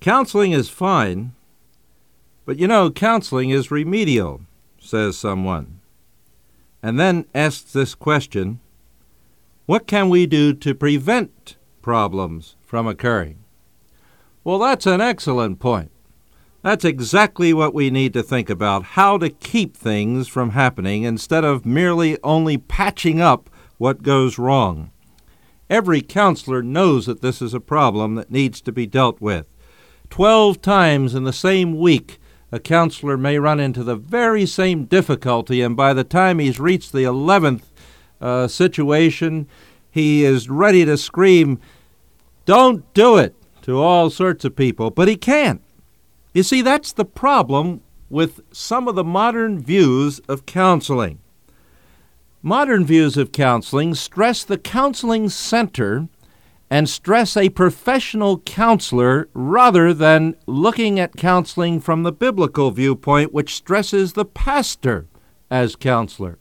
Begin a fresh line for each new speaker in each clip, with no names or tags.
Counseling is fine, but you know, counseling is remedial, says someone. And then asks this question What can we do to prevent problems from occurring? Well, that's an excellent point. That's exactly what we need to think about how to keep things from happening instead of merely only patching up what goes wrong. Every counselor knows that this is a problem that needs to be dealt with. Twelve times in the same week, a counselor may run into the very same difficulty, and by the time he's reached the eleventh uh, situation, he is ready to scream, Don't do it! to all sorts of people, but he can't. You see, that's the problem with some of the modern views of counseling. Modern views of counseling stress the counseling center and stress a professional counselor rather than looking at counseling from the biblical viewpoint, which stresses the pastor as counselor.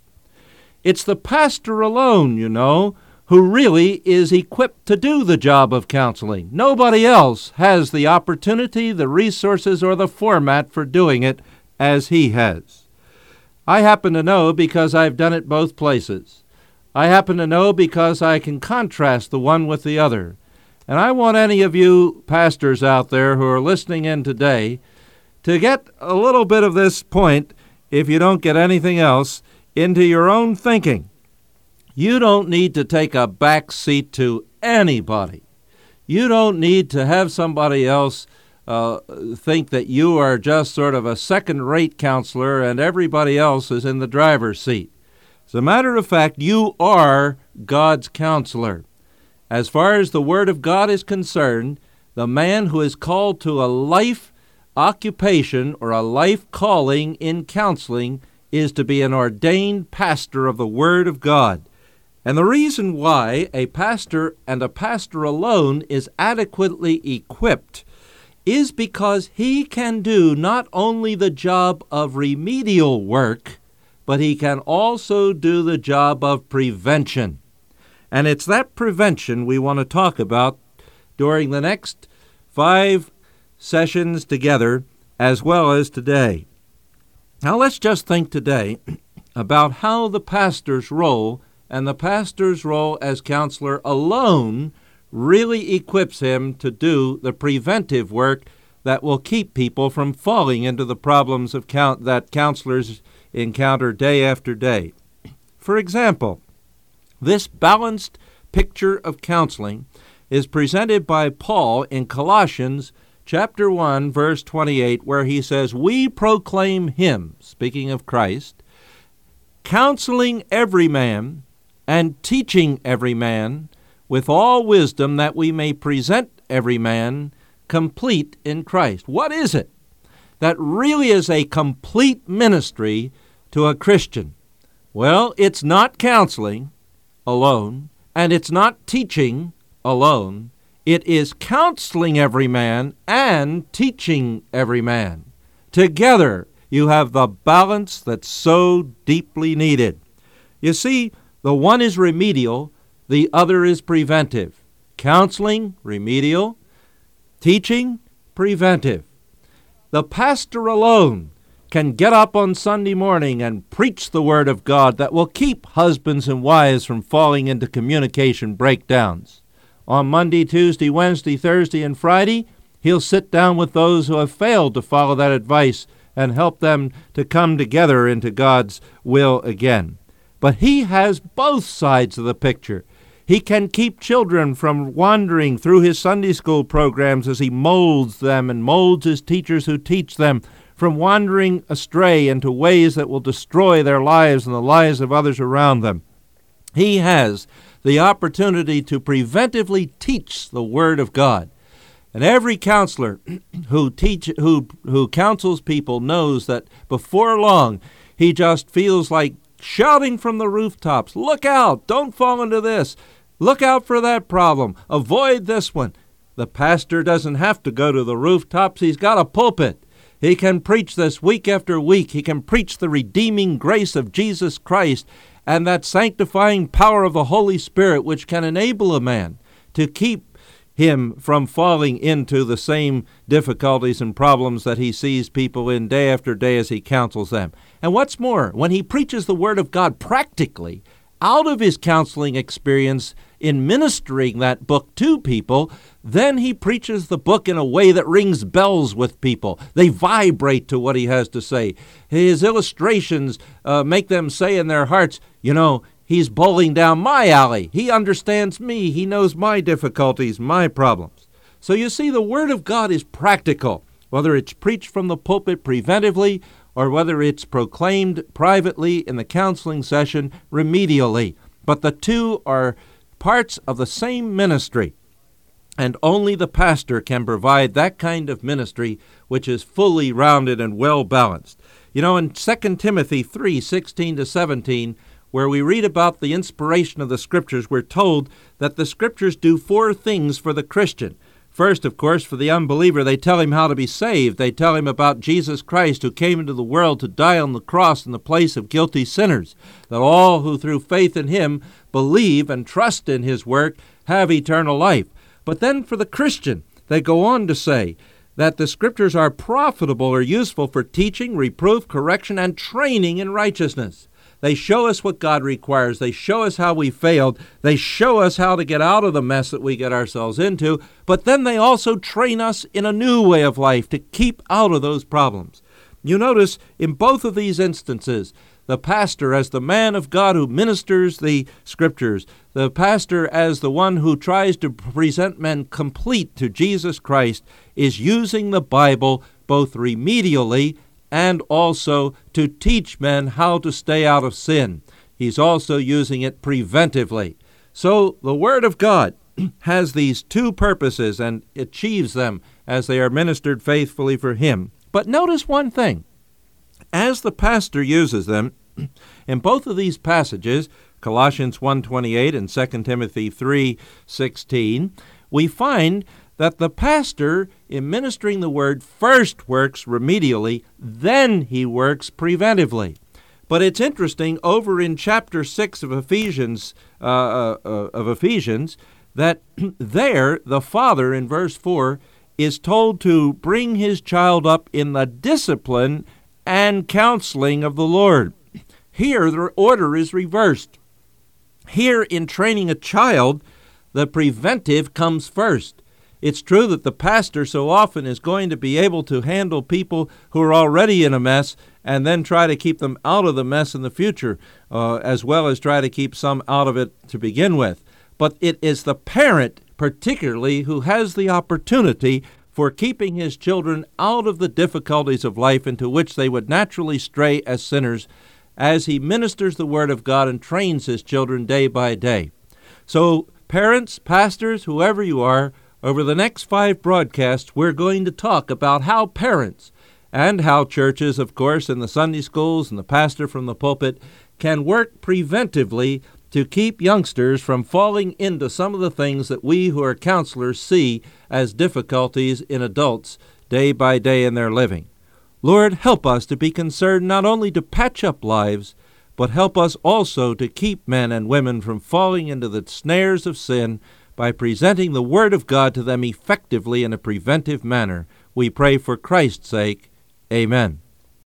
It's the pastor alone, you know, who really is equipped to do the job of counseling. Nobody else has the opportunity, the resources, or the format for doing it as he has. I happen to know because I've done it both places. I happen to know because I can contrast the one with the other. And I want any of you pastors out there who are listening in today to get a little bit of this point, if you don't get anything else, into your own thinking. You don't need to take a back seat to anybody. You don't need to have somebody else uh, think that you are just sort of a second rate counselor and everybody else is in the driver's seat. As a matter of fact, you are God's counselor. As far as the Word of God is concerned, the man who is called to a life occupation or a life calling in counseling is to be an ordained pastor of the Word of God. And the reason why a pastor and a pastor alone is adequately equipped is because he can do not only the job of remedial work, but he can also do the job of prevention. And it's that prevention we want to talk about during the next five sessions together, as well as today. Now, let's just think today about how the pastor's role and the pastor's role as counselor alone really equips him to do the preventive work that will keep people from falling into the problems of count that counselors encounter day after day. For example, this balanced picture of counseling is presented by Paul in Colossians chapter 1 verse 28 where he says, "We proclaim him, speaking of Christ, counseling every man and teaching every man with all wisdom that we may present every man complete in Christ. What is it that really is a complete ministry to a Christian? Well, it's not counseling alone, and it's not teaching alone. It is counseling every man and teaching every man. Together, you have the balance that's so deeply needed. You see, the one is remedial, the other is preventive. Counseling, remedial. Teaching, preventive. The pastor alone can get up on Sunday morning and preach the Word of God that will keep husbands and wives from falling into communication breakdowns. On Monday, Tuesday, Wednesday, Thursday, and Friday, he'll sit down with those who have failed to follow that advice and help them to come together into God's will again. But he has both sides of the picture. He can keep children from wandering through his Sunday school programs as he molds them and molds his teachers who teach them from wandering astray into ways that will destroy their lives and the lives of others around them. He has the opportunity to preventively teach the Word of God. And every counselor who teach who who counsels people knows that before long he just feels like shouting from the rooftops, "Look out! Don't fall into this. Look out for that problem. Avoid this one. The pastor doesn't have to go to the rooftops, he's got a pulpit. He can preach this week after week. He can preach the redeeming grace of Jesus Christ and that sanctifying power of the Holy Spirit, which can enable a man to keep him from falling into the same difficulties and problems that he sees people in day after day as he counsels them. And what's more, when he preaches the Word of God practically, out of his counseling experience in ministering that book to people, then he preaches the book in a way that rings bells with people. They vibrate to what he has to say. His illustrations uh, make them say in their hearts, you know, He's bowling down my alley. He understands me. He knows my difficulties, my problems. So you see, the Word of God is practical, whether it's preached from the pulpit preventively or whether it's proclaimed privately in the counseling session remedially. But the two are parts of the same ministry. And only the pastor can provide that kind of ministry which is fully rounded and well balanced. You know, in 2 Timothy 3 16 to 17, where we read about the inspiration of the Scriptures, we're told that the Scriptures do four things for the Christian. First, of course, for the unbeliever, they tell him how to be saved. They tell him about Jesus Christ who came into the world to die on the cross in the place of guilty sinners, that all who through faith in him believe and trust in his work have eternal life. But then for the Christian, they go on to say that the Scriptures are profitable or useful for teaching, reproof, correction, and training in righteousness. They show us what God requires. They show us how we failed. They show us how to get out of the mess that we get ourselves into. But then they also train us in a new way of life to keep out of those problems. You notice in both of these instances, the pastor as the man of God who ministers the scriptures, the pastor as the one who tries to present men complete to Jesus Christ, is using the Bible both remedially and also to teach men how to stay out of sin. He's also using it preventively. So the Word of God has these two purposes and achieves them as they are ministered faithfully for Him. But notice one thing. As the pastor uses them, in both of these passages, Colossians 1:28 and 2 Timothy 3:16, we find that the pastor, in ministering the word, first works remedially, then he works preventively. But it's interesting over in chapter six of Ephesians, uh, uh, uh of Ephesians, that there the father in verse four is told to bring his child up in the discipline and counseling of the Lord. Here the order is reversed. Here in training a child, the preventive comes first. It's true that the pastor so often is going to be able to handle people who are already in a mess and then try to keep them out of the mess in the future, uh, as well as try to keep some out of it to begin with. But it is the parent, particularly, who has the opportunity for keeping his children out of the difficulties of life into which they would naturally stray as sinners as he ministers the Word of God and trains his children day by day. So, parents, pastors, whoever you are, over the next five broadcasts, we're going to talk about how parents and how churches, of course, and the Sunday schools and the pastor from the pulpit can work preventively to keep youngsters from falling into some of the things that we who are counselors see as difficulties in adults day by day in their living. Lord, help us to be concerned not only to patch up lives, but help us also to keep men and women from falling into the snares of sin by presenting the Word of God to them effectively in a preventive manner. We pray for Christ's sake. Amen.